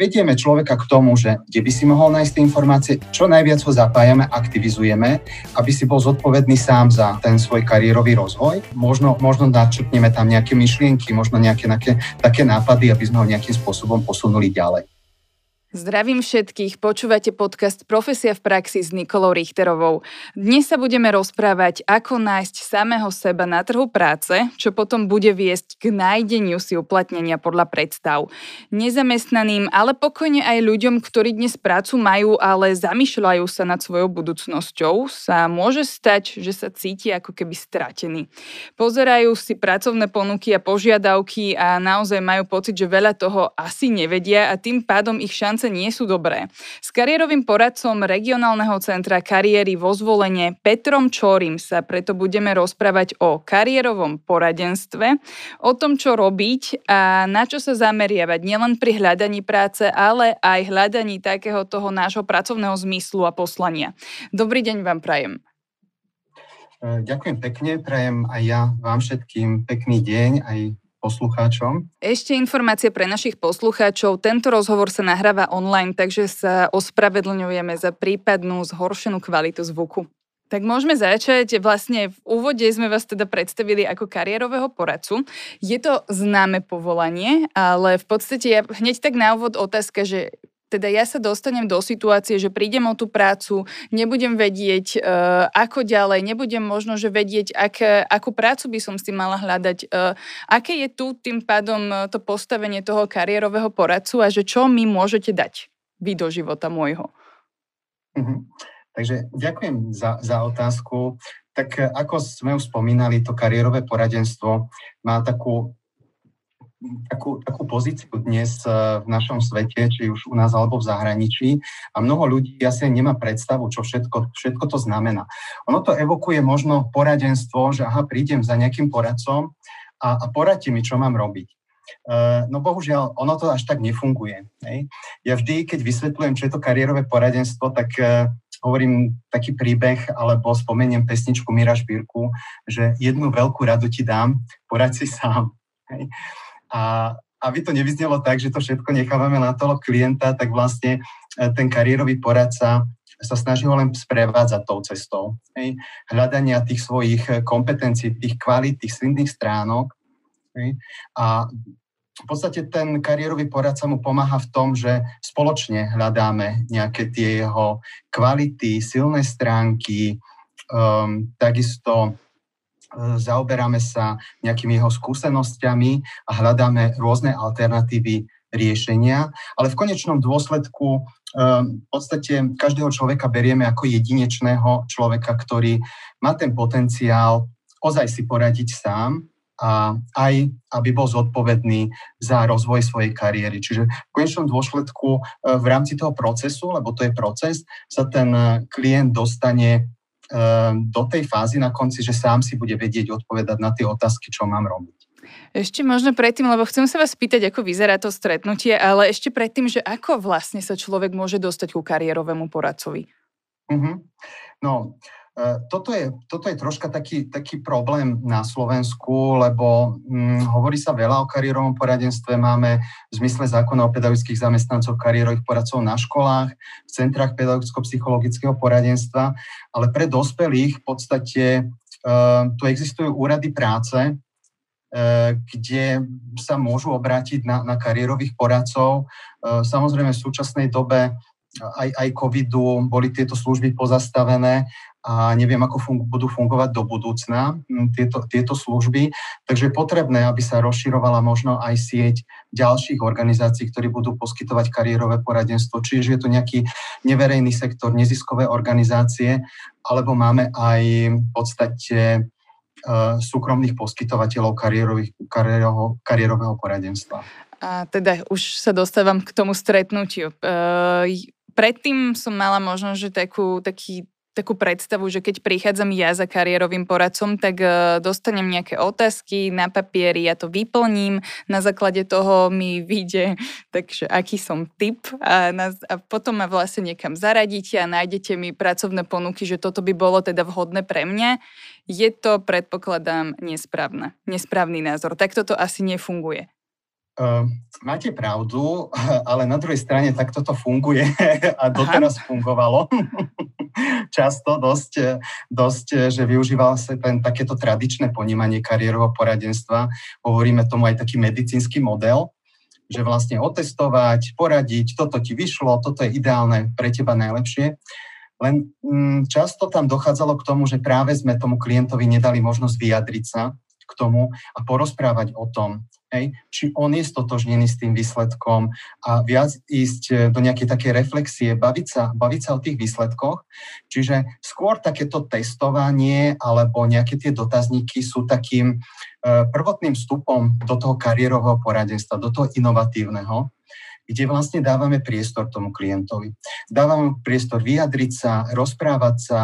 vedieme človeka k tomu, že kde by si mohol nájsť tie informácie, čo najviac ho zapájame, aktivizujeme, aby si bol zodpovedný sám za ten svoj kariérový rozvoj. Možno, možno načrtneme tam nejaké myšlienky, možno nejaké, nejaké také nápady, aby sme ho nejakým spôsobom posunuli ďalej. Zdravím všetkých, počúvate podcast Profesia v praxi s Nikolou Richterovou. Dnes sa budeme rozprávať, ako nájsť samého seba na trhu práce, čo potom bude viesť k nájdeniu si uplatnenia podľa predstav. Nezamestnaným, ale pokojne aj ľuďom, ktorí dnes prácu majú, ale zamýšľajú sa nad svojou budúcnosťou, sa môže stať, že sa cíti ako keby stratení. Pozerajú si pracovné ponuky a požiadavky a naozaj majú pocit, že veľa toho asi nevedia a tým pádom ich šance šance nie sú dobré. S kariérovým poradcom regionálneho centra kariéry vo zvolenie Petrom Čorim sa preto budeme rozprávať o kariérovom poradenstve, o tom, čo robiť a na čo sa zameriavať nielen pri hľadaní práce, ale aj hľadaní takého toho nášho pracovného zmyslu a poslania. Dobrý deň vám prajem. Ďakujem pekne, prajem aj ja vám všetkým pekný deň, aj poslucháčom. Ešte informácie pre našich poslucháčov. Tento rozhovor sa nahráva online, takže sa ospravedlňujeme za prípadnú zhoršenú kvalitu zvuku. Tak môžeme začať. Vlastne v úvode sme vás teda predstavili ako kariérového poradcu. Je to známe povolanie, ale v podstate ja hneď tak na úvod otázka, že teda ja sa dostanem do situácie, že prídem o tú prácu, nebudem vedieť, uh, ako ďalej, nebudem možno, že vedieť, ak, akú prácu by som si mala hľadať, uh, aké je tu tým pádom e, to postavenie toho kariérového poradcu a že čo mi môžete dať vy do života môjho. Mm-hmm. Takže ďakujem za, za otázku. Tak ako sme už spomínali, to kariérové poradenstvo má takú takú, takú pozíciu dnes eh, v našom svete, či už u nás alebo v zahraničí a mnoho ľudí asi nemá predstavu, čo všetko, všetko to znamená. Ono to evokuje možno poradenstvo, že aha, prídem za nejakým poradcom a, a poradte mi, čo mám robiť. Uh, no bohužiaľ, ono to až tak nefunguje. Hej. Ja vždy, keď vysvetľujem, čo je to kariérové poradenstvo, tak uh, hovorím taký príbeh alebo spomeniem pesničku Mira Šbírku, že jednu veľkú radu ti dám, poraď si sám. Hej. A aby to nevyznelo tak, že to všetko nechávame na toho klienta, tak vlastne e, ten kariérový poradca sa snaží ho len sprevádzať tou cestou. Hej. Hľadania tých svojich e, kompetencií, tých kvalít, tých silných stránok. Hej. A v podstate ten kariérový poradca mu pomáha v tom, že spoločne hľadáme nejaké tie jeho kvality, silné stránky, um, takisto zaoberáme sa nejakými jeho skúsenosťami a hľadáme rôzne alternatívy riešenia, ale v konečnom dôsledku um, v podstate každého človeka berieme ako jedinečného človeka, ktorý má ten potenciál ozaj si poradiť sám a aj aby bol zodpovedný za rozvoj svojej kariéry. Čiže v konečnom dôsledku uh, v rámci toho procesu, lebo to je proces, sa ten klient dostane do tej fázy na konci, že sám si bude vedieť odpovedať na tie otázky, čo mám robiť. Ešte možno predtým, lebo chcem sa vás spýtať, ako vyzerá to stretnutie, ale ešte predtým, že ako vlastne sa človek môže dostať ku kariérovému poradcovi? Mm-hmm. No, E, toto je, toto je troška taký, taký problém na Slovensku, lebo hm, hovorí sa veľa o kariérovom poradenstve. Máme v zmysle zákona o pedagogických zamestnancoch kariérových poradcov na školách, v centrách pedagogicko-psychologického poradenstva, ale pre dospelých v podstate e, tu existujú úrady práce, e, kde sa môžu obrátiť na, na kariérových poradcov. E, samozrejme v súčasnej dobe aj, aj covidu boli tieto služby pozastavené a neviem, ako fun- budú fungovať do budúcna tieto, tieto služby. Takže je potrebné, aby sa rozširovala možno aj sieť ďalších organizácií, ktorí budú poskytovať kariérové poradenstvo. Čiže je to nejaký neverejný sektor, neziskové organizácie, alebo máme aj v podstate e, súkromných poskytovateľov kariérového, kariérového poradenstva. A teda už sa dostávam k tomu stretnutiu. E, predtým som mala možno, že takú, taký takú predstavu, že keď prichádzam ja za kariérovým poradcom, tak e, dostanem nejaké otázky na papieri, ja to vyplním, na základe toho mi vyjde, takže aký som typ a, na, a potom ma vlastne niekam zaradíte a nájdete mi pracovné ponuky, že toto by bolo teda vhodné pre mňa. Je to, predpokladám, nesprávne, nesprávny názor. Tak toto asi nefunguje. Uh, máte pravdu, ale na druhej strane takto to funguje a doteraz Aha. fungovalo. Často dosť, dosť, že využíval sa ten takéto tradičné ponímanie kariérového poradenstva. Hovoríme tomu aj taký medicínsky model, že vlastne otestovať, poradiť, toto ti vyšlo, toto je ideálne pre teba najlepšie. Len mm, často tam dochádzalo k tomu, že práve sme tomu klientovi nedali možnosť vyjadriť sa k tomu a porozprávať o tom, hej, či on je stotožnený s tým výsledkom a viac ísť e, do nejakej takej reflexie, baviť sa, baviť sa o tých výsledkoch. Čiže skôr takéto testovanie alebo nejaké tie dotazníky sú takým e, prvotným vstupom do toho kariérového poradenstva, do toho inovatívneho kde vlastne dávame priestor tomu klientovi. Dávame priestor vyjadriť sa, rozprávať sa,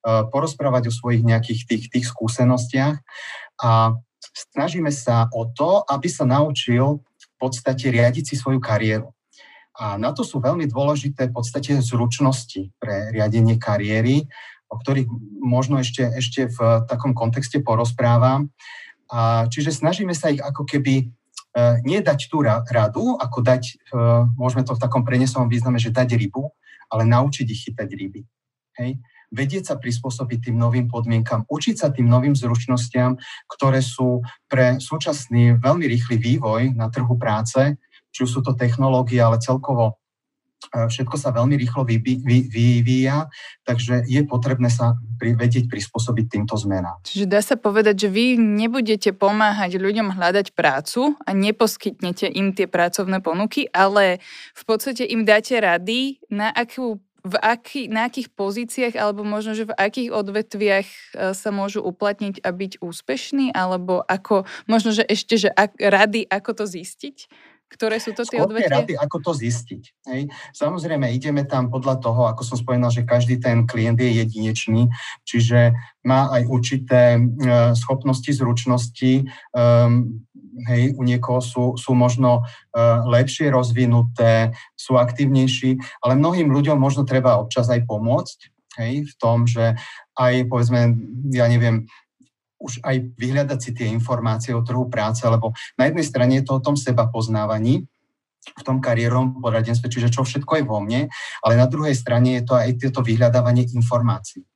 e, porozprávať o svojich nejakých tých, tých skúsenostiach a snažíme sa o to, aby sa naučil v podstate riadiť si svoju kariéru. A na to sú veľmi dôležité v podstate zručnosti pre riadenie kariéry, o ktorých možno ešte, ešte v takom kontexte porozprávam. A čiže snažíme sa ich ako keby E, nie dať tú radu, ako dať, e, môžeme to v takom prenesovom význame, že dať rybu, ale naučiť ich chytať ryby. Hej? Vedieť sa prispôsobiť tým novým podmienkam, učiť sa tým novým zručnostiam, ktoré sú pre súčasný veľmi rýchly vývoj na trhu práce, či už sú to technológie, ale celkovo všetko sa veľmi rýchlo vyvíja, takže je potrebné sa vedieť prispôsobiť týmto zmenám. Čiže dá sa povedať, že vy nebudete pomáhať ľuďom hľadať prácu a neposkytnete im tie pracovné ponuky, ale v podstate im dáte rady, na akú v aký, na akých pozíciách alebo možno, že v akých odvetviach e, sa môžu uplatniť a byť úspešní, alebo ako, možno, že ešte, že ak, rady, ako to zistiť? Ktoré sú to tie odvetvia? rady, ako to zistiť. Hej. Samozrejme, ideme tam podľa toho, ako som spomínal, že každý ten klient je jedinečný, čiže má aj určité uh, schopnosti, zručnosti. Um, hej, u niekoho sú, sú možno uh, lepšie rozvinuté, sú aktívnejší, ale mnohým ľuďom možno treba občas aj pomôcť hej, v tom, že aj povedzme, ja neviem, už aj vyhľadať si tie informácie o trhu práce, lebo na jednej strane je to o tom seba poznávaní, v tom kariérovom poradenstve, čiže čo všetko je vo mne, ale na druhej strane je to aj tieto vyhľadávanie informácií.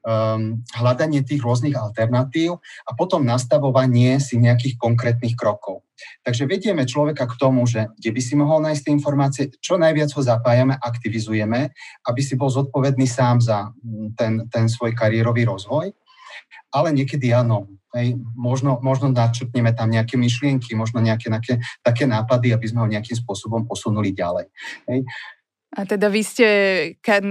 Um, hľadanie tých rôznych alternatív a potom nastavovanie si nejakých konkrétnych krokov. Takže vedieme človeka k tomu, že kde by si mohol nájsť tie informácie, čo najviac ho zapájame, aktivizujeme, aby si bol zodpovedný sám za mm, ten, ten svoj kariérový rozvoj ale niekedy áno. Hej, možno, možno načrtneme tam nejaké myšlienky, možno nejaké, nejaké také nápady, aby sme ho nejakým spôsobom posunuli ďalej. Hej. A teda vy ste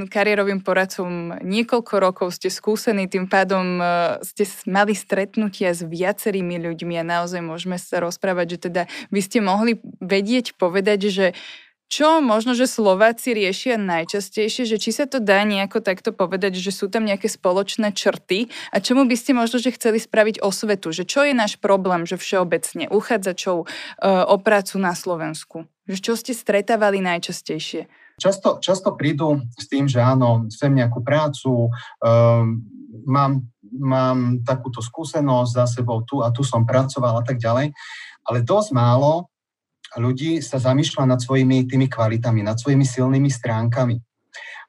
kariérovým poradcom niekoľko rokov, ste skúsení, tým pádom e, ste mali stretnutia s viacerými ľuďmi a naozaj môžeme sa rozprávať, že teda vy ste mohli vedieť povedať, že čo možno, že Slováci riešia najčastejšie, že či sa to dá nejako takto povedať, že sú tam nejaké spoločné črty a čomu by ste možno, že chceli spraviť osvetu, že čo je náš problém, že všeobecne uchádzačov e, o prácu na Slovensku, že čo ste stretávali najčastejšie? Často, často prídu s tým, že áno, chcem nejakú prácu, um, mám, mám takúto skúsenosť za sebou tu a tu som pracoval a tak ďalej, ale dosť málo ľudí sa zamýšľa nad svojimi tými kvalitami, nad svojimi silnými stránkami.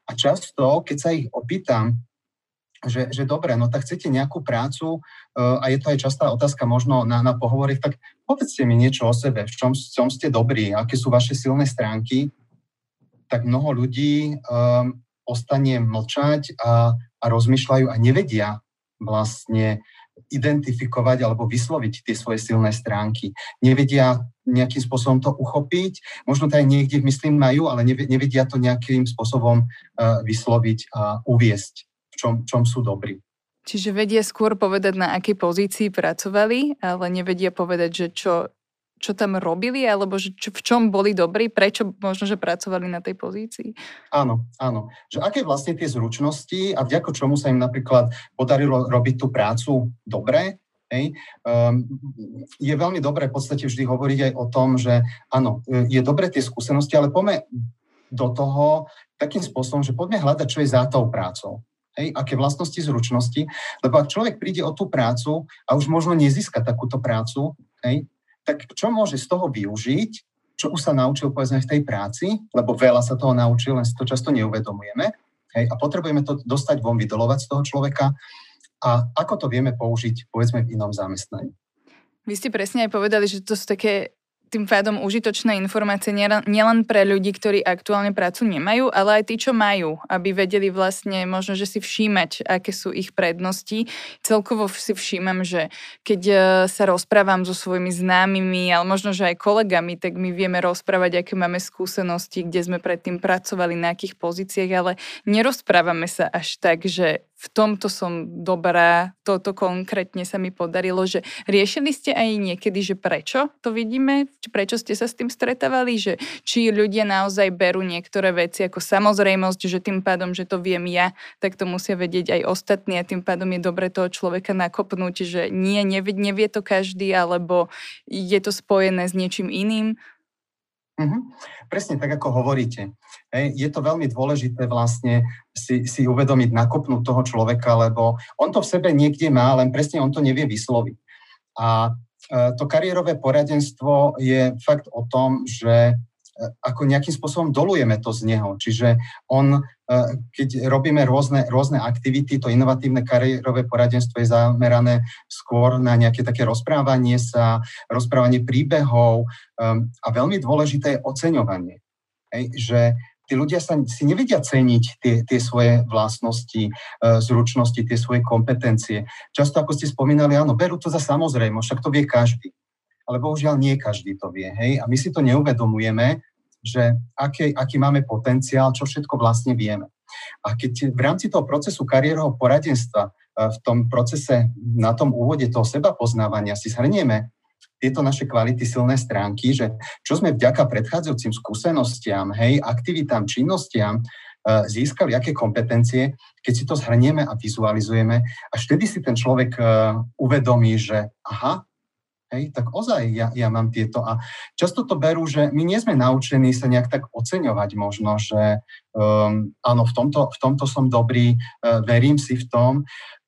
A často, keď sa ich opýtam, že, že dobre, no tak chcete nejakú prácu uh, a je to aj častá otázka možno na, na pohovoriach, tak povedzte mi niečo o sebe, v čom, v čom ste dobrí, aké sú vaše silné stránky, tak mnoho ľudí um, ostane mlčať a, a rozmýšľajú a nevedia vlastne identifikovať alebo vysloviť tie svoje silné stránky. Nevedia nejakým spôsobom to uchopiť, možno to aj niekde myslím majú, ale nevedia to nejakým spôsobom uh, vysloviť a uviesť, v čom, čom sú dobrí. Čiže vedia skôr povedať, na akej pozícii pracovali, ale nevedia povedať, že čo, čo tam robili, alebo že čo, v čom boli dobrí, prečo možno, že pracovali na tej pozícii? Áno, áno. Že aké vlastne tie zručnosti a vďako čomu sa im napríklad podarilo robiť tú prácu dobre, Hej. Um, je veľmi dobré v podstate vždy hovoriť aj o tom, že áno, je dobré tie skúsenosti, ale poďme do toho takým spôsobom, že poďme hľadať, čo je za tou prácou. Hej, aké vlastnosti, zručnosti, lebo ak človek príde o tú prácu a už možno nezíska takúto prácu, hej, tak čo môže z toho využiť, čo už sa naučil povedzme v tej práci, lebo veľa sa toho naučil, len si to často neuvedomujeme. Hej, a potrebujeme to dostať von, vydolovať z toho človeka a ako to vieme použiť povedzme v inom zamestnaní. Vy ste presne aj povedali, že to sú také tým pádom užitočné informácie nielen pre ľudí, ktorí aktuálne prácu nemajú, ale aj tí, čo majú, aby vedeli vlastne možno, že si všímať, aké sú ich prednosti. Celkovo si všímam, že keď e, sa rozprávam so svojimi známymi, ale možno, že aj kolegami, tak my vieme rozprávať, aké máme skúsenosti, kde sme predtým pracovali, na akých pozíciách, ale nerozprávame sa až tak, že v tomto som dobrá, toto konkrétne sa mi podarilo, že riešili ste aj niekedy, že prečo to vidíme, prečo ste sa s tým stretávali, že či ľudia naozaj berú niektoré veci ako samozrejmosť, že tým pádom, že to viem ja, tak to musia vedieť aj ostatní a tým pádom je dobre toho človeka nakopnúť, že nie, nevie, nevie to každý, alebo je to spojené s niečím iným. Mm-hmm. Presne tak, ako hovoríte. Hej, je to veľmi dôležité vlastne si, si uvedomiť, nakopnúť toho človeka, lebo on to v sebe niekde má, len presne on to nevie vysloviť. A e, to kariérové poradenstvo je fakt o tom, že E, ako nejakým spôsobom dolujeme to z neho. Čiže on, e, keď robíme rôzne, rôzne aktivity, to inovatívne kariérové poradenstvo je zamerané skôr na nejaké také rozprávanie sa, rozprávanie príbehov a veľmi dôležité je oceňovanie. Hej, že tí ľudia sa, si nevedia ceniť tie, tie svoje vlastnosti, zručnosti, tie svoje kompetencie. Často, ako ste spomínali, áno, berú to za samozrejmo, však to vie každý ale bohužiaľ nie každý to vie. Hej? A my si to neuvedomujeme, že aký, aký máme potenciál, čo všetko vlastne vieme. A keď v rámci toho procesu kariérového poradenstva, v tom procese, na tom úvode toho seba poznávania si zhrnieme tieto naše kvality, silné stránky, že čo sme vďaka predchádzajúcim skúsenostiam, hej, aktivitám, činnostiam e, získali, aké kompetencie, keď si to zhrnieme a vizualizujeme, až vtedy si ten človek e, uvedomí, že aha, Hej, tak ozaj ja, ja mám tieto. A často to berú, že my nie sme naučení sa nejak tak oceňovať možno, že um, áno, v tomto, v tomto som dobrý, uh, verím si v tom.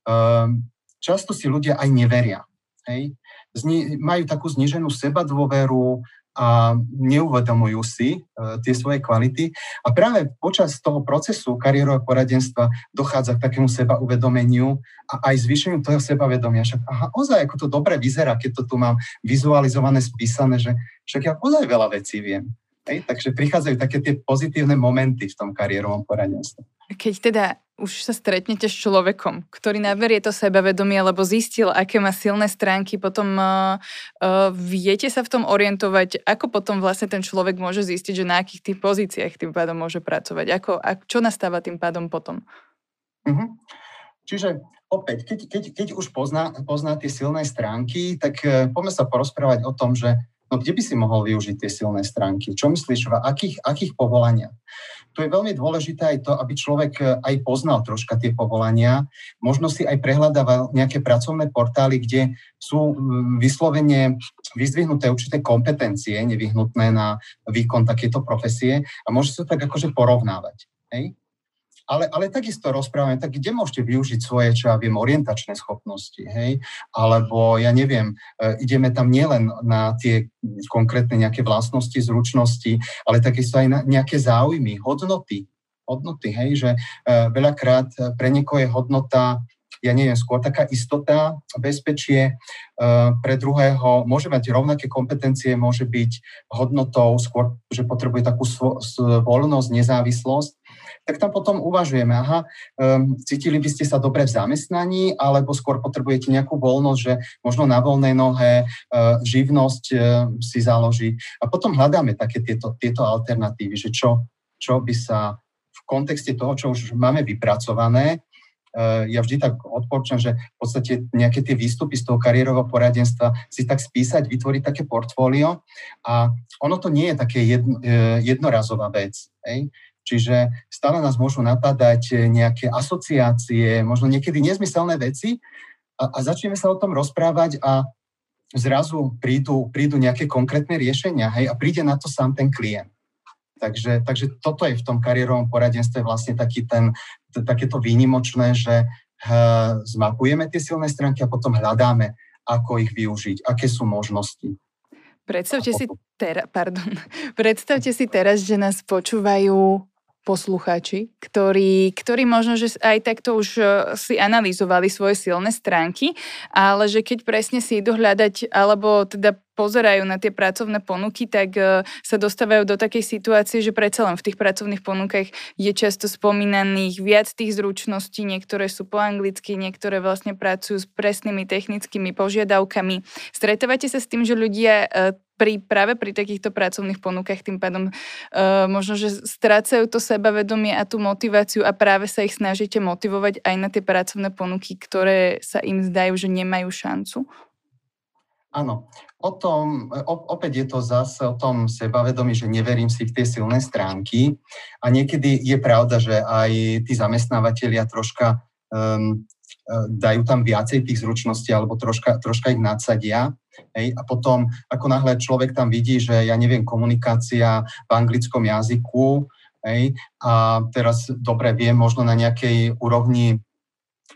Um, často si ľudia aj neveria. Hej. Zni- majú takú zniženú seba dôveru, a neuvedomujú si uh, tie svoje kvality. A práve počas toho procesu kariérového poradenstva dochádza k takému seba uvedomeniu a aj zvýšeniu toho sebavedomia. Však aha, ozaj, ako to dobre vyzerá, keď to tu mám vizualizované, spísané, že však ja ozaj veľa vecí viem. Hej? Takže prichádzajú také tie pozitívne momenty v tom kariérovom poradenstve. Keď teda už sa stretnete s človekom, ktorý naberie to sebavedomie, lebo zistil, aké má silné stránky, potom uh, uh, viete sa v tom orientovať, ako potom vlastne ten človek môže zistiť, že na akých tých pozíciách tým pádom môže pracovať, ako, a čo nastáva tým pádom potom? Uh-huh. Čiže opäť, keď, keď, keď už pozná, pozná tie silné stránky, tak uh, poďme sa porozprávať o tom, že no kde by si mohol využiť tie silné stránky? Čo myslíš, v akých, akých povolaniach? tu je veľmi dôležité aj to, aby človek e, aj poznal troška tie povolania, možno si aj prehľadával nejaké pracovné portály, kde sú vyslovene vyzdvihnuté určité kompetencie nevyhnutné na výkon takéto profesie a môže sa tak akože porovnávať. Hej? Ale, ale takisto rozprávame, tak kde môžete využiť svoje, čo ja viem, orientačné schopnosti, hej? Alebo ja neviem, e, ideme tam nielen na tie konkrétne nejaké vlastnosti, zručnosti, ale takisto aj na nejaké záujmy, hodnoty, hodnoty, hej, že e, veľakrát pre niekoho je hodnota ja neviem, skôr taká istota, bezpečie, e, pre druhého môže mať rovnaké kompetencie, môže byť hodnotou, skôr, že potrebuje takú voľnosť, nezávislosť tak tam potom uvažujeme, aha, um, cítili by ste sa dobre v zamestnaní, alebo skôr potrebujete nejakú voľnosť, že možno na voľnej nohe uh, živnosť uh, si založí. A potom hľadáme také tieto, tieto alternatívy, že čo, čo by sa v kontexte toho, čo už máme vypracované, ja vždy tak odporúčam, že v podstate nejaké tie výstupy z toho kariérového poradenstva si tak spísať, vytvoriť také portfólio a ono to nie je také jedno, jednorazová vec. Hej? Čiže stále nás môžu napadať nejaké asociácie, možno niekedy nezmyselné veci a, a začneme sa o tom rozprávať a zrazu prídu, prídu nejaké konkrétne riešenia hej, a príde na to sám ten klient. Takže, takže toto je v tom kariérovom poradenstve vlastne taký ten, t- takéto výnimočné, že h, zmapujeme tie silné stránky a potom hľadáme, ako ich využiť, aké sú možnosti. Predstavte si, tera, pardon, predstavte si teraz, že nás počúvajú poslucháči, ktorí, ktorí možno, že aj takto už e, si analyzovali svoje silné stránky, ale že keď presne si idú hľadať, alebo teda pozerajú na tie pracovné ponuky, tak e, sa dostávajú do takej situácie, že predsa len v tých pracovných ponukách je často spomínaných viac tých zručností, niektoré sú po anglicky, niektoré vlastne pracujú s presnými technickými požiadavkami. Stretávate sa s tým, že ľudia e, pri, práve pri takýchto pracovných ponukách tým pádom uh, možno, že strácajú to sebavedomie a tú motiváciu a práve sa ich snažíte motivovať aj na tie pracovné ponuky, ktoré sa im zdajú, že nemajú šancu? Áno, o tom, opäť je to zase o tom sebavedomí, že neverím si v tie silné stránky a niekedy je pravda, že aj tí zamestnávateľia troška um, dajú tam viacej tých zručností alebo troška, troška ich nadsadia. Hej, a potom, ako náhle človek tam vidí, že ja neviem, komunikácia v anglickom jazyku, hej, a teraz dobre viem, možno na nejakej úrovni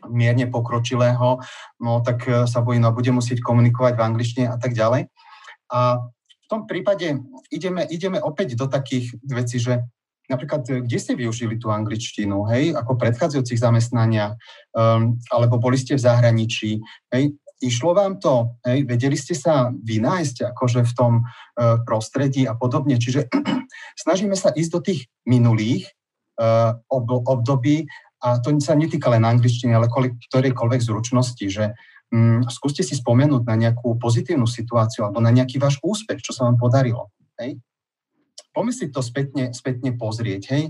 mierne pokročilého, no tak e, sa bojím, no bude musieť komunikovať v angličtine a tak ďalej. A v tom prípade ideme, ideme opäť do takých vecí, že napríklad, e, kde ste využili tú angličtinu, hej, ako predchádzajúcich zamestnaniach, um, alebo boli ste v zahraničí, hej, išlo vám to, hej, vedeli ste sa vynájsť akože v tom uh, prostredí a podobne. Čiže snažíme sa ísť do tých minulých uh, ob- období a to sa netýka len angličtiny, ale ktorejkoľvek zručnosti, že um, skúste si spomenúť na nejakú pozitívnu situáciu alebo na nejaký váš úspech, čo sa vám podarilo. Hej. Pomyslieť to spätne, spätne pozrieť, hej,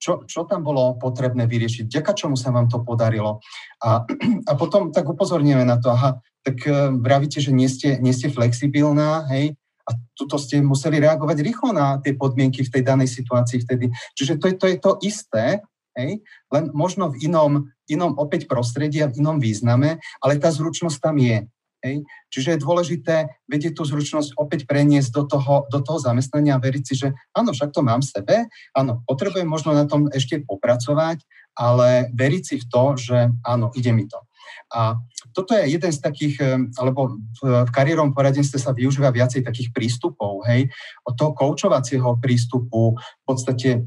čo, čo tam bolo potrebné vyriešiť, vďaka čomu sa vám to podarilo. A, a potom tak upozorníme na to, aha, tak uh, vravíte, že nie ste, nie ste flexibilná, hej, a tuto ste museli reagovať rýchlo na tie podmienky v tej danej situácii vtedy. Čiže to je to, je to isté, hej, len možno v inom, inom opäť prostredí a v inom význame, ale tá zručnosť tam je. Hej. Čiže je dôležité vedieť tú zručnosť opäť preniesť do toho, do toho zamestnania a veriť si, že áno, však to mám v sebe, áno, potrebujem možno na tom ešte popracovať, ale veriť si v to, že áno, ide mi to. A toto je jeden z takých, eh, alebo v kariérom poradenstve sa využíva viacej takých prístupov, hej, od toho koučovacieho prístupu, v podstate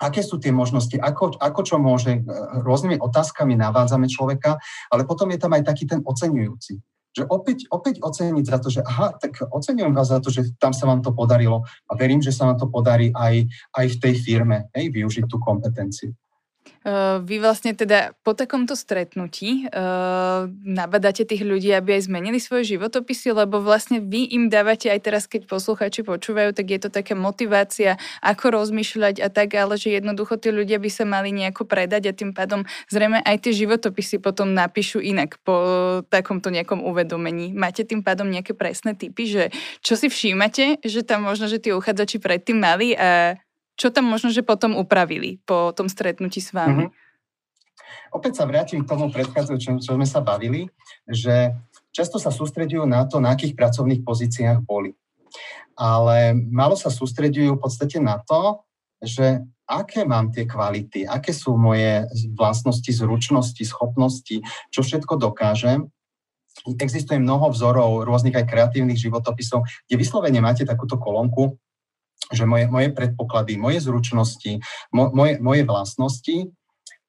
aké sú tie možnosti, ako, ako čo môže, eh, rôznymi otázkami navádzame človeka, ale potom je tam aj taký ten oceňujúci že opäť, opäť oceniť za to, že aha, tak oceňujem vás za to, že tam sa vám to podarilo a verím, že sa vám to podarí aj, aj v tej firme, hej, využiť tú kompetenciu. Vy vlastne teda po takomto stretnutí uh, nabadáte tých ľudí, aby aj zmenili svoje životopisy, lebo vlastne vy im dávate aj teraz, keď posluchači počúvajú, tak je to taká motivácia, ako rozmýšľať a tak, ale že jednoducho tí ľudia by sa mali nejako predať a tým pádom zrejme aj tie životopisy potom napíšu inak po takomto nejakom uvedomení. Máte tým pádom nejaké presné typy, že čo si všímate, že tam možno, že tí uchádzači predtým mali a čo tam možno, že potom upravili po tom stretnutí s vami? Mm-hmm. Opäť sa vrátim k tomu predchádzajúcemu, čo sme sa bavili, že často sa sústredujú na to, na akých pracovných pozíciách boli. Ale málo sa sústredujú v podstate na to, že aké mám tie kvality, aké sú moje vlastnosti, zručnosti, schopnosti, čo všetko dokážem. Existuje mnoho vzorov rôznych aj kreatívnych životopisov, kde vyslovene máte takúto kolónku, že moje, moje predpoklady, moje zručnosti, mo, moje, moje vlastnosti.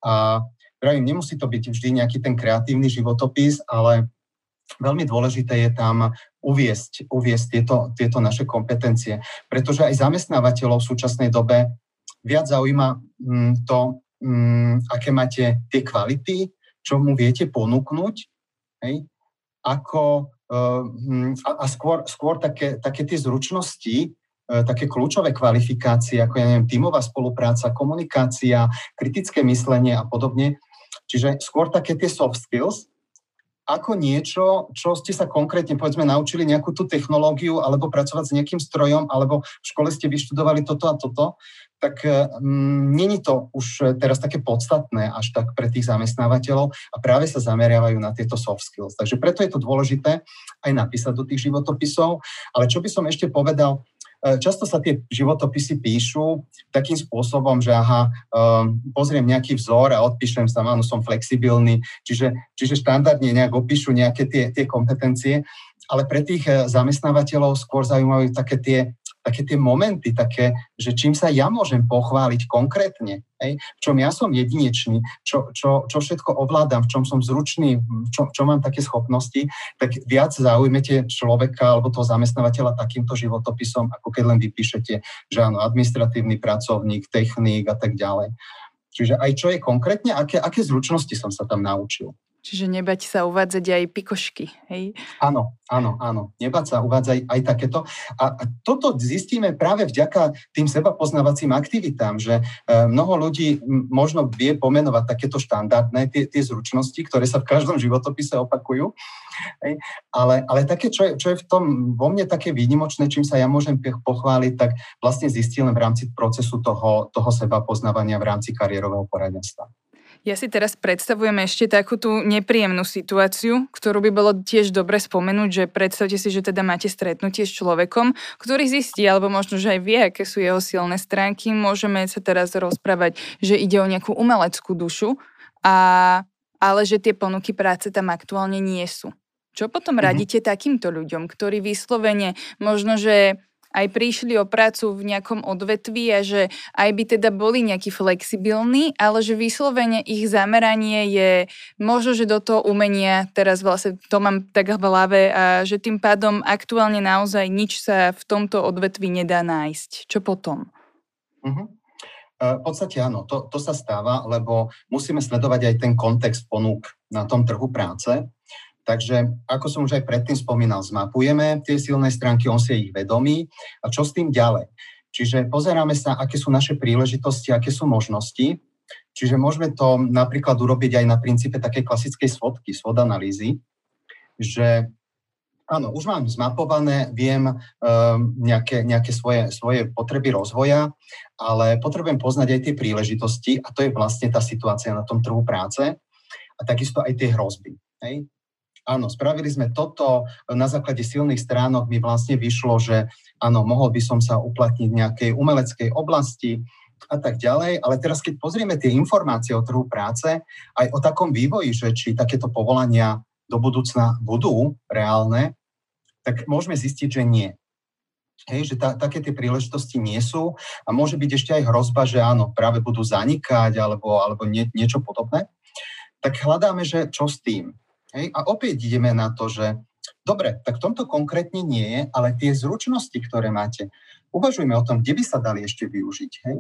A pravím, nemusí to byť vždy nejaký ten kreatívny životopis, ale veľmi dôležité je tam uviesť, uviesť tieto, tieto naše kompetencie, pretože aj zamestnávateľov v súčasnej dobe viac zaujíma mm, to, mm, aké máte tie kvality, čo mu viete ponúknuť, hej, ako, uh, a, a skôr, skôr také, také tie zručnosti, také kľúčové kvalifikácie, ako ja neviem, tímová spolupráca, komunikácia, kritické myslenie a podobne. Čiže skôr také tie soft skills, ako niečo, čo ste sa konkrétne, povedzme, naučili nejakú tú technológiu, alebo pracovať s nejakým strojom, alebo v škole ste vyštudovali toto a toto, tak mm, není to už teraz také podstatné až tak pre tých zamestnávateľov a práve sa zameriavajú na tieto soft skills. Takže preto je to dôležité aj napísať do tých životopisov. Ale čo by som ešte povedal, E, často sa tie životopisy píšu takým spôsobom, že aha, um, pozriem nejaký vzor a odpíšem sa, áno, som flexibilný, čiže, čiže štandardne nejak opíšu nejaké tie, tie kompetencie, ale pre tých zamestnávateľov skôr zaujímavé také tie také tie momenty, také, že čím sa ja môžem pochváliť konkrétne, hej, v čom ja som jedinečný, čo, čo, čo všetko ovládam, v čom som zručný, v čom, čo mám také schopnosti, tak viac zaujmete človeka alebo toho zamestnávateľa takýmto životopisom, ako keď len vypíšete, že áno, administratívny pracovník, technik a tak ďalej. Čiže aj čo je konkrétne, aké, aké zručnosti som sa tam naučil. Čiže nebať sa uvádzať aj pikošky, hej? Áno, áno, áno. Nebať sa uvádzať aj takéto. A, toto zistíme práve vďaka tým seba poznávacím aktivitám, že e, mnoho ľudí možno vie pomenovať takéto štandardné tie, tie zručnosti, ktoré sa v každom životopise opakujú. Hej? Ale, ale také, čo je, čo je v tom vo mne také výnimočné, čím sa ja môžem pochváliť, tak vlastne zistím len v rámci procesu toho, toho seba poznávania v rámci kariérového poradenstva. Ja si teraz predstavujem ešte takú tú nepríjemnú situáciu, ktorú by bolo tiež dobre spomenúť, že predstavte si, že teda máte stretnutie s človekom, ktorý zistí, alebo možno, že aj vie, aké sú jeho silné stránky. Môžeme sa teraz rozprávať, že ide o nejakú umeleckú dušu, a, ale že tie ponuky práce tam aktuálne nie sú. Čo potom mm-hmm. radíte takýmto ľuďom, ktorí vyslovene možno, že aj prišli o prácu v nejakom odvetví a že aj by teda boli nejakí flexibilní, ale že vyslovene ich zameranie je možno, že do toho umenia, teraz vlastne to mám tak v hlave a že tým pádom aktuálne naozaj nič sa v tomto odvetví nedá nájsť. Čo potom? Uh-huh. V podstate áno, to, to sa stáva, lebo musíme sledovať aj ten kontext ponúk na tom trhu práce. Takže, ako som už aj predtým spomínal, zmapujeme tie silné stránky, on si ich vedomý a čo s tým ďalej. Čiže pozeráme sa, aké sú naše príležitosti, aké sú možnosti. Čiže môžeme to napríklad urobiť aj na princípe takej klasickej svodky, svod analýzy, že áno, už mám zmapované, viem um, nejaké, nejaké svoje, svoje potreby rozvoja, ale potrebujem poznať aj tie príležitosti a to je vlastne tá situácia na tom trhu práce a takisto aj tie hrozby. Hej? Áno, spravili sme toto, na základe silných stránok mi vlastne vyšlo, že áno, mohol by som sa uplatniť v nejakej umeleckej oblasti a tak ďalej, ale teraz keď pozrieme tie informácie o trhu práce, aj o takom vývoji, že či takéto povolania do budúcna budú reálne, tak môžeme zistiť, že nie. Hej, že tá, také tie príležitosti nie sú a môže byť ešte aj hrozba, že áno, práve budú zanikať alebo, alebo nie, niečo podobné. Tak hľadáme, že čo s tým. Hej? A opäť ideme na to, že dobre, tak v tomto konkrétne nie je, ale tie zručnosti, ktoré máte, uvažujme o tom, kde by sa dali ešte využiť. Hej?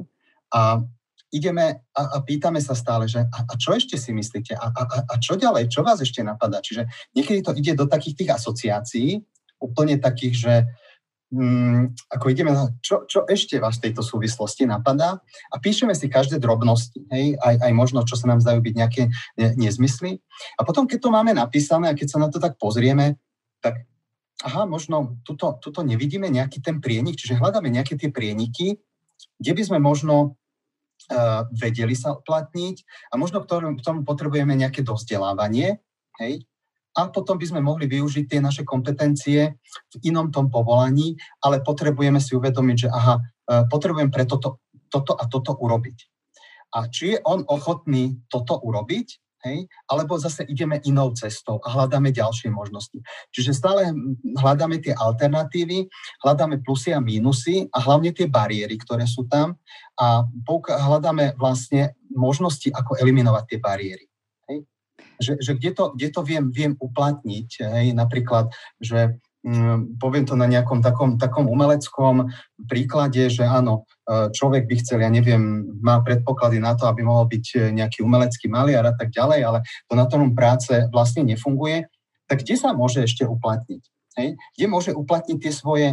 A ideme a, a pýtame sa stále, že a, a čo ešte si myslíte? A, a, a čo ďalej? Čo vás ešte napadá? Čiže niekedy to ide do takých tých asociácií, úplne takých, že mm, ako ideme čo, čo ešte vás v tejto súvislosti napadá? A píšeme si každé drobnosti, hej, aj, aj možno, čo sa nám zdajú byť nejaké ne, nezmysly. A potom, keď to máme napísané a keď sa na to tak pozrieme, tak aha, možno tuto, tuto nevidíme nejaký ten prienik, čiže hľadáme nejaké tie prieniky, kde by sme možno uh, vedeli sa uplatniť a možno tomu, k tomu potrebujeme nejaké dozdelávanie, hej, a potom by sme mohli využiť tie naše kompetencie v inom tom povolaní, ale potrebujeme si uvedomiť, že aha, e, potrebujem pre toto, toto a toto urobiť. A či je on ochotný toto urobiť, hej, alebo zase ideme inou cestou a hľadáme ďalšie možnosti. Čiže stále hľadáme tie alternatívy, hľadáme plusy a mínusy a hlavne tie bariéry, ktoré sú tam a hľadáme vlastne možnosti, ako eliminovať tie bariéry že, že kde, to, kde to viem, viem uplatniť, hej, napríklad, že mm, poviem to na nejakom takom, takom umeleckom príklade, že áno, e, človek by chcel, ja neviem, má predpoklady na to, aby mohol byť e, nejaký umelecký maliar a tak ďalej, ale to na tom práce vlastne nefunguje, tak kde sa môže ešte uplatniť? Hej? Kde môže uplatniť tie svoje,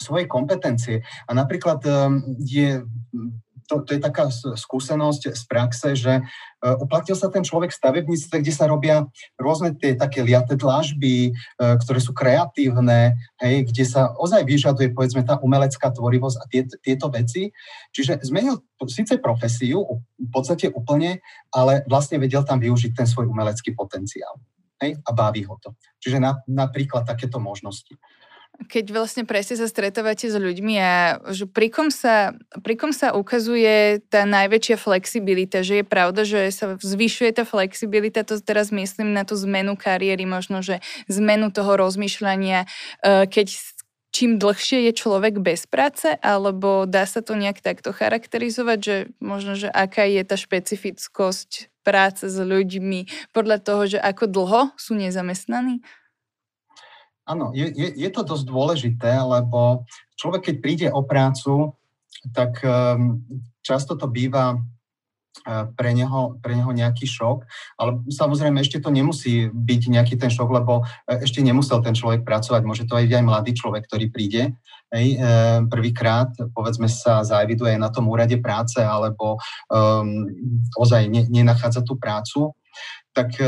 svoje kompetencie? A napríklad e, je to, to je taká skúsenosť z praxe, že uh, uplatnil sa ten človek v stavebníctve, kde sa robia rôzne tie také liaté dlážby, uh, ktoré sú kreatívne, hej, kde sa ozaj vyžaduje povedzme tá umelecká tvorivosť a tie, tieto veci. Čiže zmenil síce profesiu v podstate úplne, ale vlastne vedel tam využiť ten svoj umelecký potenciál. Hej, a baví ho to. Čiže na, napríklad takéto možnosti. Keď vlastne presne sa stretávate s ľuďmi a že pri kom, sa, pri kom sa ukazuje tá najväčšia flexibilita, že je pravda, že sa zvyšuje tá flexibilita, to teraz myslím na tú zmenu kariéry, možno, že zmenu toho rozmýšľania, eh, keď čím dlhšie je človek bez práce, alebo dá sa to nejak takto charakterizovať, že možno, že aká je tá špecifickosť práce s ľuďmi podľa toho, že ako dlho sú nezamestnaní? Áno, je, je, je to dosť dôležité, lebo človek, keď príde o prácu, tak um, často to býva pre neho, pre neho nejaký šok. Ale samozrejme ešte to nemusí byť nejaký ten šok, lebo e, ešte nemusel ten človek pracovať. Môže to aj aj mladý človek, ktorý príde hej, e, prvýkrát, povedzme sa zaeviduje na tom úrade práce alebo um, ozaj ne, nenachádza tú prácu tak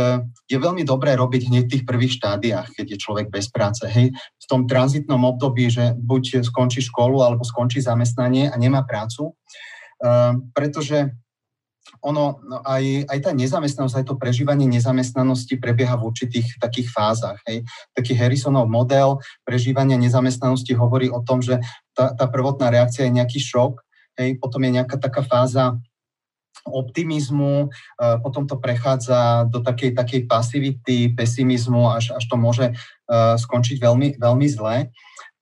je veľmi dobré robiť hneď v tých prvých štádiách, keď je človek bez práce. Hej, v tom tranzitnom období, že buď skončí školu alebo skončí zamestnanie a nemá prácu, pretože ono, no aj, aj tá nezamestnanosť, aj to prežívanie nezamestnanosti prebieha v určitých takých fázach. Hej. Taký Harrisonov model prežívania nezamestnanosti hovorí o tom, že tá, tá prvotná reakcia je nejaký šok, hej, potom je nejaká taká fáza optimizmu, potom to prechádza do takej, takej pasivity, pesimizmu, až, až to môže skončiť veľmi, veľmi zle.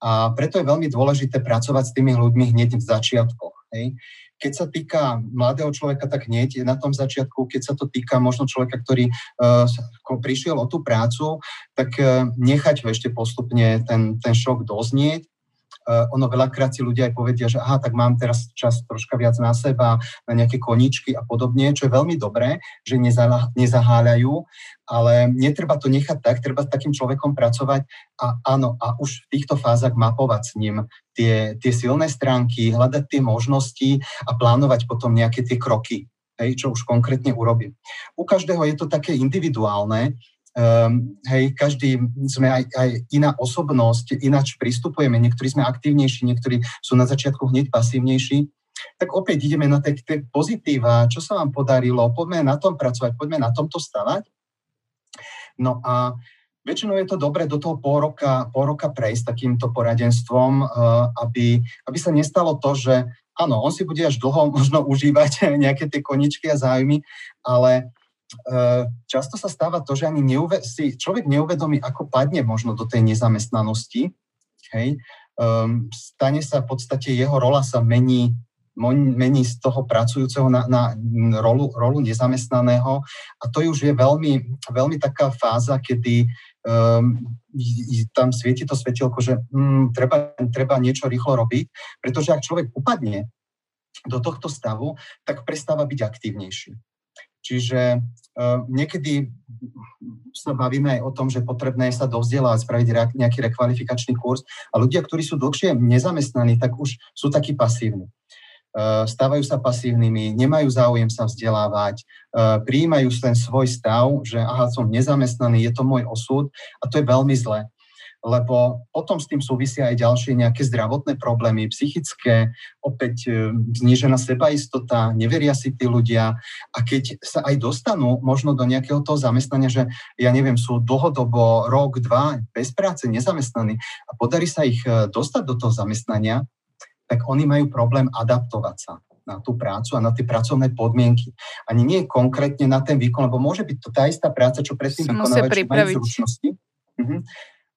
A preto je veľmi dôležité pracovať s tými ľuďmi hneď v začiatkoch. Hej. Keď sa týka mladého človeka, tak hneď na tom začiatku, keď sa to týka možno človeka, ktorý uh, prišiel o tú prácu, tak uh, nechať ho ešte postupne ten, ten šok doznieť, ono veľakrát si ľudia aj povedia, že aha, tak mám teraz čas troška viac na seba, na nejaké koničky a podobne, čo je veľmi dobré, že nezaháľajú, ale netreba to nechať tak, treba s takým človekom pracovať a áno, a už v týchto fázach mapovať s ním tie, tie silné stránky, hľadať tie možnosti a plánovať potom nejaké tie kroky, hej, čo už konkrétne urobím. U každého je to také individuálne, um, hej, každý sme aj, aj iná osobnosť, ináč pristupujeme, niektorí sme aktívnejší, niektorí sú na začiatku hneď pasívnejší, tak opäť ideme na tie, pozitíva, čo sa vám podarilo, poďme na tom pracovať, poďme na tomto stavať. No a väčšinou je to dobré do toho pol roka, pol roka prejsť takýmto poradenstvom, uh, aby, aby sa nestalo to, že áno, on si bude až dlho možno užívať nejaké tie koničky a zájmy, ale Eh, často sa stáva to, že ani neuve- si človek neuvedomí, ako padne možno do tej nezamestnanosti. Hej. Um, stane sa v podstate, jeho rola sa mení, mení z toho pracujúceho na, na rolu, rolu nezamestnaného a to už je veľmi, veľmi taká fáza, kedy um, tam svieti to svetielko, že um, treba, treba niečo rýchlo robiť, pretože ak človek upadne do tohto stavu, tak prestáva byť aktívnejší. Čiže uh, niekedy sa bavíme aj o tom, že potrebné je sa dovzdelať, spraviť nejaký rekvalifikačný kurz a ľudia, ktorí sú dlhšie nezamestnaní, tak už sú takí pasívni. Uh, stávajú sa pasívnymi, nemajú záujem sa vzdelávať, uh, prijímajú ten svoj stav, že aha, som nezamestnaný, je to môj osud a to je veľmi zlé lebo potom s tým súvisia aj ďalšie nejaké zdravotné problémy, psychické, opäť e, znížená sebaistota, neveria si tí ľudia a keď sa aj dostanú možno do nejakého toho zamestnania, že ja neviem, sú dlhodobo rok, dva bez práce, nezamestnaní a podarí sa ich e, dostať do toho zamestnania, tak oni majú problém adaptovať sa na tú prácu a na tie pracovné podmienky. Ani nie konkrétne na ten výkon, lebo môže byť to tá istá práca, čo predtým vykonávajú majú zručnosti. Uh-huh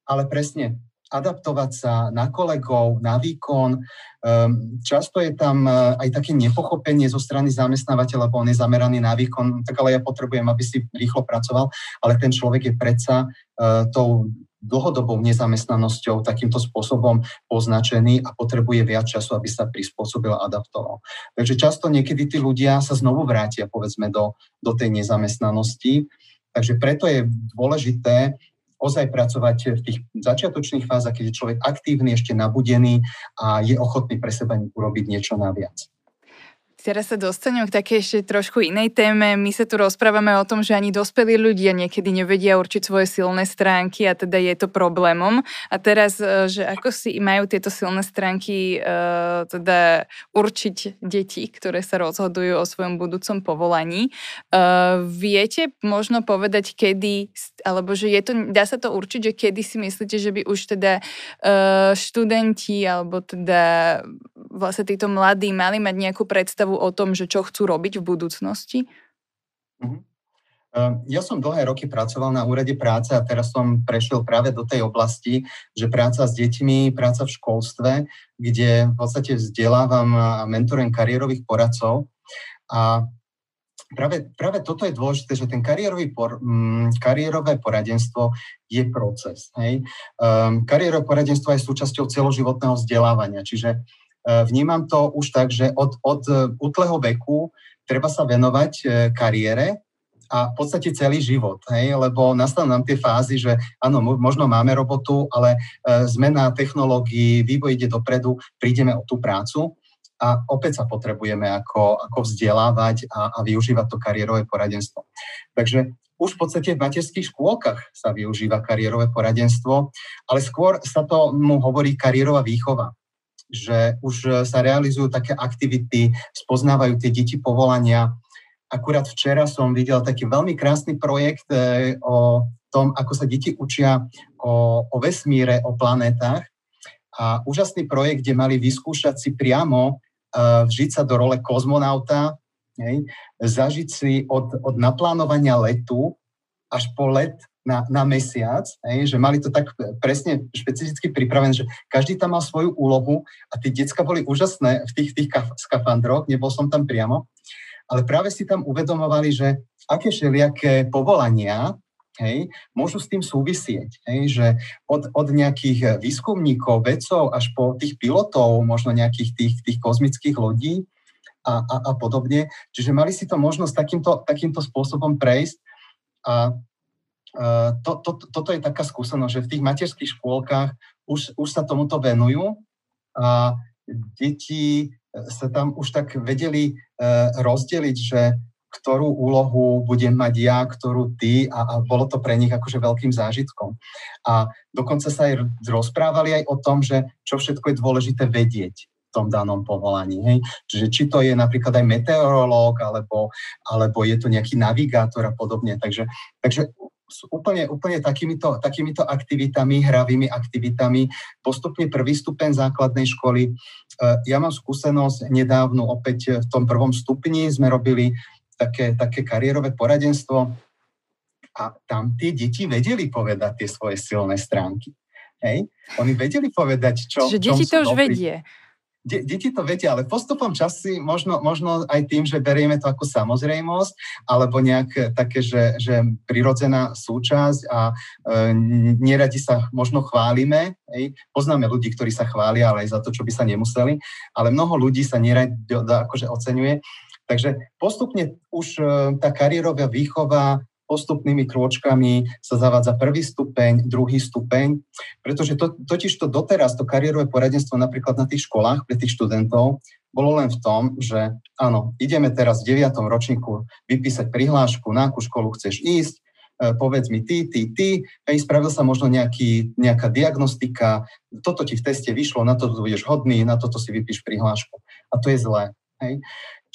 ale presne adaptovať sa na kolegov, na výkon. Um, často je tam uh, aj také nepochopenie zo strany zamestnávateľa, lebo on je zameraný na výkon, tak ale ja potrebujem, aby si rýchlo pracoval, ale ten človek je predsa uh, tou dlhodobou nezamestnanosťou takýmto spôsobom označený a potrebuje viac času, aby sa prispôsobil a adaptoval. Takže často niekedy tí ľudia sa znovu vrátia, povedzme, do, do tej nezamestnanosti. Takže preto je dôležité ozaj pracovať v tých začiatočných fázach, keď je človek aktívny, ešte nabudený a je ochotný pre seba urobiť niečo naviac. Teraz sa dostanem k takej ešte trošku inej téme. My sa tu rozprávame o tom, že ani dospelí ľudia niekedy nevedia určiť svoje silné stránky a teda je to problémom. A teraz, e, že ako si majú tieto silné stránky uh, teda určiť deti, ktoré sa rozhodujú o svojom budúcom povolaní. Uh, viete možno povedať, kedy, alebo že je to, dá sa to určiť, že kedy si myslíte, že by už teda študenti alebo teda vlastne títo mladí mali mať nejakú predstavu o tom, že čo chcú robiť v budúcnosti? Uh-huh. Ja som dlhé roky pracoval na úrade práce a teraz som prešiel práve do tej oblasti, že práca s deťmi, práca v školstve, kde v podstate vzdelávam a mentorujem kariérových poradcov. A práve, práve toto je dôležité, že ten kariérový por, um, kariérové poradenstvo je proces. Hej? Um, kariérové poradenstvo je súčasťou celoživotného vzdelávania, čiže vnímam to už tak, že od, od uh, útleho veku treba sa venovať uh, kariére a v podstate celý život, hej? lebo nastanú nám tie fázy, že áno, možno máme robotu, ale zmena technológií, vývoj ide dopredu, prídeme o tú prácu a opäť sa potrebujeme ako, ako vzdelávať a, a využívať to kariérové poradenstvo. Takže už v podstate v materských škôlkach sa využíva kariérové poradenstvo, ale skôr sa to mu hovorí kariérová výchova že už sa realizujú také aktivity, spoznávajú tie deti povolania. Akurát včera som videl taký veľmi krásny projekt e, o tom, ako sa deti učia o, o vesmíre, o planetách. A úžasný projekt, kde mali vyskúšať si priamo vžiť sa do role kozmonauta, zažiť si od, od naplánovania letu až po let na, na mesiac, hej, že mali to tak presne špecificky pripravené, že každý tam mal svoju úlohu a tie decka boli úžasné v tých, tých skafandroch, nebol som tam priamo, ale práve si tam uvedomovali, že aké všelijaké povolania hej, môžu s tým súvisieť. Hej, že od, od nejakých výskumníkov, vedcov až po tých pilotov, možno nejakých tých, tých kozmických lodí a, a, a podobne. Čiže mali si to možnosť takýmto, takýmto spôsobom prejsť a to, to, toto je taká skúsenosť, že v tých materských škôlkach už, už sa tomuto venujú a deti sa tam už tak vedeli rozdeliť, že ktorú úlohu budem mať ja, ktorú ty a, a bolo to pre nich akože veľkým zážitkom. A dokonca sa aj rozprávali aj o tom, že čo všetko je dôležité vedieť v tom danom povolaní. Hej? Čiže či to je napríklad aj meteorológ, alebo, alebo je to nejaký navigátor a podobne. Takže, takže úplne, úplne takýmito, takýmito aktivitami, hravými aktivitami, postupne prvý stupeň základnej školy. E, ja mám skúsenosť nedávno opäť v tom prvom stupni sme robili také, také kariérové poradenstvo a tam tie deti vedeli povedať tie svoje silné stránky. Hej? Oni vedeli povedať, čo... Čiže deti to už dobrí. vedie. De, deti to vedia, ale postupom časy možno, možno aj tým, že berieme to ako samozrejmosť, alebo nejak také, že, že prirodzená súčasť a e, neradi sa možno chválime. Hej. Poznáme ľudí, ktorí sa chvália, ale aj za to, čo by sa nemuseli, ale mnoho ľudí sa neradi akože oceňuje Takže postupne už e, tá kariérová výchova postupnými krôčkami sa zavádza prvý stupeň, druhý stupeň, pretože to, totiž to doteraz, to kariérové poradenstvo napríklad na tých školách pre tých študentov bolo len v tom, že áno, ideme teraz v 9. ročníku vypísať prihlášku, na akú školu chceš ísť, e, povedz mi ty, ty, ty, hej, spravil sa možno nejaký, nejaká diagnostika, toto ti v teste vyšlo, na toto budeš hodný, na toto si vypíš prihlášku. A to je zlé. Hej.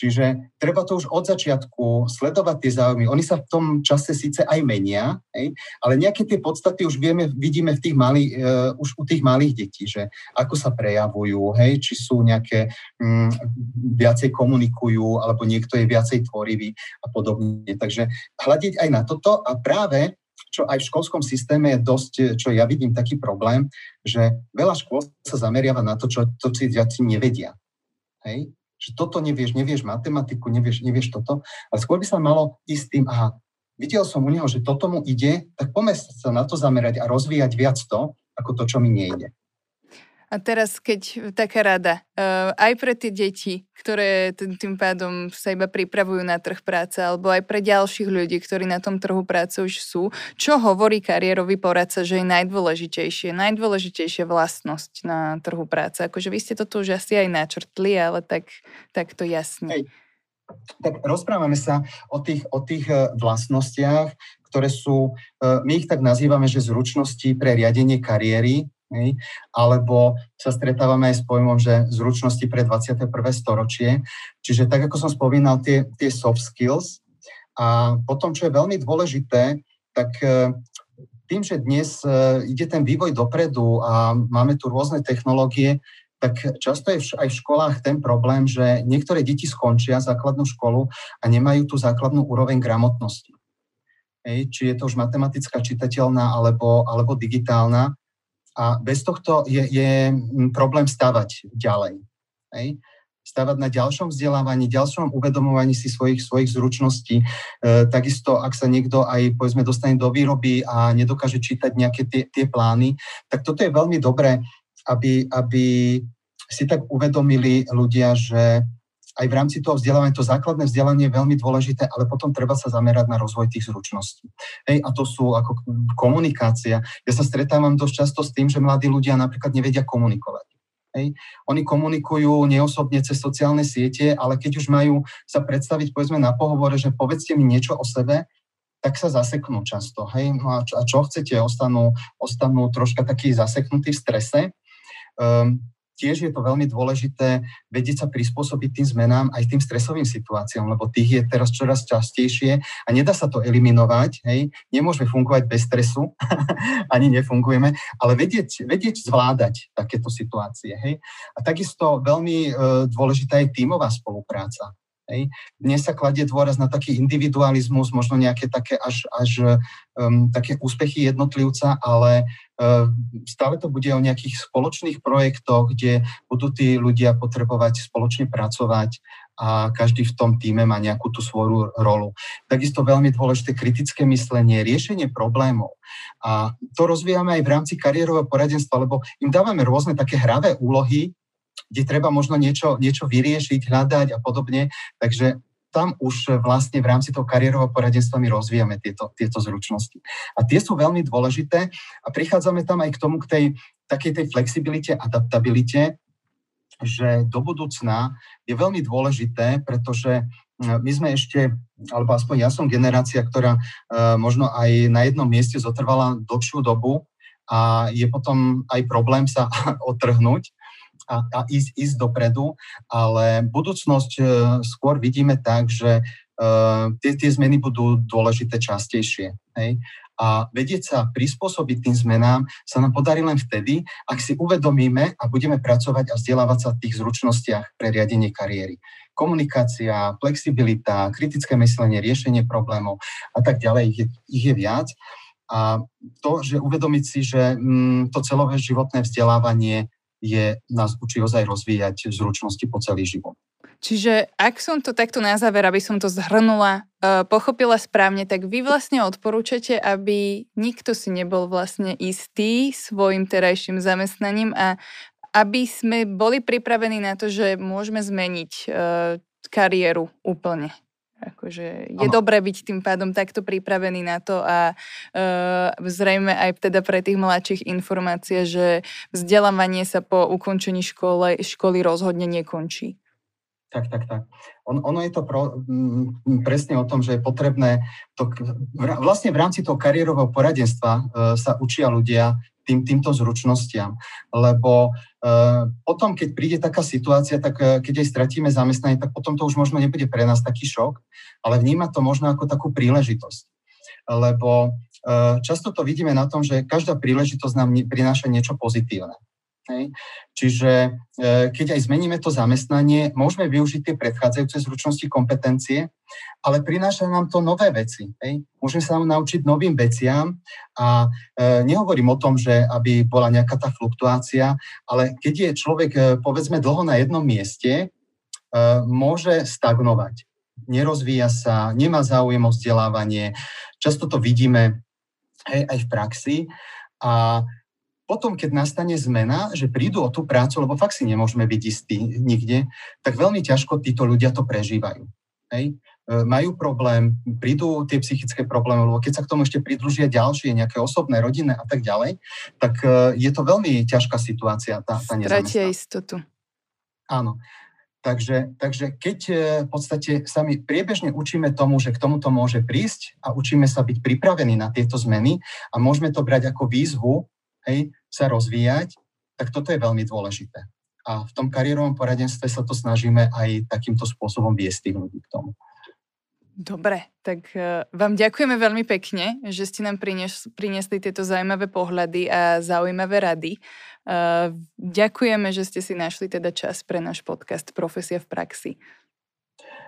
Čiže treba to už od začiatku sledovať tie záujmy. Oni sa v tom čase síce aj menia, hej, ale nejaké tie podstaty už vieme, vidíme v tých malých, uh, už u tých malých detí, že ako sa prejavujú, hej, či sú nejaké um, viacej komunikujú, alebo niekto je viacej tvorivý a podobne. Takže hľadiť aj na toto a práve čo aj v školskom systéme je dosť, čo ja vidím taký problém, že veľa škôl sa zameriava na to, čo to si žiaci nevedia. Hej? Že toto nevieš, nevieš matematiku, nevieš, nevieš toto, ale skôr by sa malo ísť tým, aha, videl som u neho, že toto mu ide, tak poďme sa na to zamerať a rozvíjať viac to, ako to, čo mi nejde. A teraz, keď taká rada, uh, aj pre tie deti, ktoré tým, pádom sa iba pripravujú na trh práce, alebo aj pre ďalších ľudí, ktorí na tom trhu práce už sú, čo hovorí kariérový poradca, že je najdôležitejšie, najdôležitejšia vlastnosť na trhu práce? Akože vy ste to tu už asi aj načrtli, ale tak, tak to jasne. Hej. Tak rozprávame sa o tých, o tých e, vlastnostiach, ktoré sú, e, my ich tak nazývame, že zručnosti pre riadenie kariéry, Hej? Alebo sa stretávame aj s pojmom, že zručnosti pre 21. storočie. Čiže tak, ako som spomínal, tie, tie soft skills. A potom, čo je veľmi dôležité, tak e, tým, že dnes e, ide ten vývoj dopredu a máme tu rôzne technológie, tak často je aj v školách ten problém, že niektoré deti skončia základnú školu a nemajú tú základnú úroveň gramotnosti. Hej, či je to už matematická čitateľná alebo, alebo digitálna. A bez tohto je, je mm, problém stavať ďalej. Hej? Stavať na ďalšom vzdelávaní, ďalšom uvedomovaní si svojich, svojich zručností. E, takisto, ak sa niekto aj, povedzme, dostane do výroby a nedokáže čítať nejaké tie, tie plány, tak toto je veľmi dobré, aby, aby si tak uvedomili ľudia, že aj v rámci toho vzdelávania, to základné vzdelanie je veľmi dôležité, ale potom treba sa zamerať na rozvoj tých zručností. Hej, a to sú ako komunikácia. Ja sa stretávam dosť často s tým, že mladí ľudia napríklad nevedia komunikovať. Hej. Oni komunikujú neosobne cez sociálne siete, ale keď už majú sa predstaviť, povedzme na pohovore, že povedzte mi niečo o sebe, tak sa zaseknú často. Hej. No a, čo, a čo chcete? Ostanú, ostanú troška takí zaseknutí v strese. Um, tiež je to veľmi dôležité vedieť sa prispôsobiť tým zmenám aj tým stresovým situáciám, lebo tých je teraz čoraz častejšie a nedá sa to eliminovať, hej, nemôžeme fungovať bez stresu, ani nefungujeme, ale vedieť, vedieť zvládať takéto situácie, hej. A takisto veľmi e, dôležitá je tímová spolupráca. Hej. Dnes sa kladie dôraz na taký individualizmus, možno nejaké také až, až um, také úspechy jednotlivca, ale uh, stále to bude o nejakých spoločných projektoch, kde budú tí ľudia potrebovať spoločne pracovať a každý v tom týme má nejakú tú svoju rolu. Takisto veľmi dôležité kritické myslenie, riešenie problémov. A to rozvíjame aj v rámci kariérového poradenstva, lebo im dávame rôzne také hravé úlohy, kde treba možno niečo, niečo vyriešiť, hľadať a podobne. Takže tam už vlastne v rámci toho kariérového poradenstva my rozvíjame tieto, tieto zručnosti. A tie sú veľmi dôležité a prichádzame tam aj k tomu, k tej takej tej flexibilite, adaptabilite, že do budúcna je veľmi dôležité, pretože my sme ešte, alebo aspoň ja som generácia, ktorá uh, možno aj na jednom mieste zotrvala dlhšiu dobu a je potom aj problém sa otrhnúť a, a ísť, ísť dopredu, ale budúcnosť e, skôr vidíme tak, že uh, tie, tie zmeny budú dôležité častejšie. Hej? A vedieť sa prispôsobiť tým zmenám sa nám podarí len vtedy, ak si uvedomíme a budeme pracovať a vzdelávať sa v tých zručnostiach pre riadenie kariéry. Komunikácia, flexibilita, kritické myslenie, riešenie problémov a tak ďalej, ich je, ich je viac. A to, že uvedomiť si, že mm, to celové životné vzdelávanie je, nás učí ozaj rozvíjať zručnosti po celý život. Čiže ak som to takto na záver, aby som to zhrnula, uh, pochopila správne, tak vy vlastne odporúčate, aby nikto si nebol vlastne istý svojim terajším zamestnaním a aby sme boli pripravení na to, že môžeme zmeniť uh, kariéru úplne. Akože je ano. dobré byť tým pádom takto pripravený na to a uh, zrejme aj teda pre tých mladších informácie, že vzdelávanie sa po ukončení škole, školy rozhodne nekončí. Tak, tak, tak. On, ono je to pro, m, presne o tom, že je potrebné, to, vlastne v rámci toho kariérového poradenstva uh, sa učia ľudia tým, týmto zručnostiam. Lebo uh, potom, keď príde taká situácia, tak uh, keď aj stratíme zamestnanie, tak potom to už možno nebude pre nás taký šok, ale vníma to možno ako takú príležitosť. Lebo uh, často to vidíme na tom, že každá príležitosť nám prináša niečo pozitívne. Hej. Čiže e, keď aj zmeníme to zamestnanie, môžeme využiť tie predchádzajúce zručnosti, kompetencie, ale prináša nám to nové veci. Hej. Môžeme sa naučiť novým veciam a e, nehovorím o tom, že aby bola nejaká tá fluktuácia, ale keď je človek e, povedzme dlho na jednom mieste, môže stagnovať. Nerozvíja sa, nemá záujem o vzdelávanie. Často to vidíme hej, aj v praxi a potom, keď nastane zmena, že prídu o tú prácu, lebo fakt si nemôžeme byť istí nikde, tak veľmi ťažko títo ľudia to prežívajú. Hej? E, majú problém, prídu tie psychické problémy, lebo keď sa k tomu ešte pridružia ďalšie, nejaké osobné, rodinné a tak ďalej, tak e, je to veľmi ťažká situácia, tá, tá Stratia istotu. Áno. Takže, takže keď e, v podstate sa my priebežne učíme tomu, že k tomuto môže prísť a učíme sa byť pripravení na tieto zmeny a môžeme to brať ako výzvu, hej, sa rozvíjať, tak toto je veľmi dôležité. A v tom kariérovom poradenstve sa to snažíme aj takýmto spôsobom viesť tých ľudí k tomu. Dobre, tak uh, vám ďakujeme veľmi pekne, že ste nám prinies, priniesli tieto zaujímavé pohľady a zaujímavé rady. Uh, ďakujeme, že ste si našli teda čas pre náš podcast Profesia v praxi.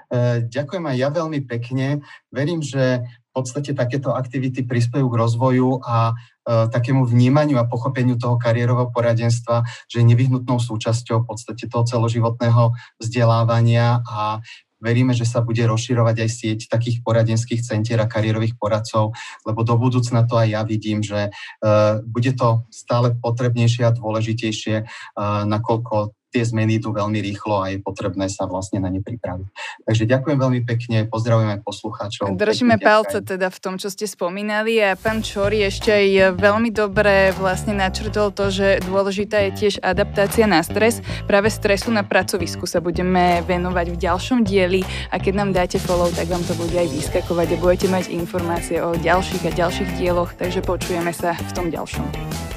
Uh, ďakujem aj ja veľmi pekne. Verím, že v podstate takéto aktivity prispejú k rozvoju a takému vnímaniu a pochopeniu toho kariérového poradenstva, že je nevyhnutnou súčasťou v podstate toho celoživotného vzdelávania a veríme, že sa bude rozširovať aj sieť takých poradenských centier a kariérových poradcov, lebo do budúcna to aj ja vidím, že uh, bude to stále potrebnejšie a dôležitejšie, uh, nakoľko tie zmeny idú veľmi rýchlo a je potrebné sa vlastne na ne pripraviť. Takže ďakujem veľmi pekne, pozdravujem aj poslucháčov. Držíme palce teda v tom, čo ste spomínali a pán Čori ešte aj veľmi dobre vlastne načrtol to, že dôležitá je tiež adaptácia na stres. Práve stresu na pracovisku sa budeme venovať v ďalšom dieli a keď nám dáte follow, tak vám to bude aj vyskakovať a budete mať informácie o ďalších a ďalších dieloch, takže počujeme sa v tom ďalšom.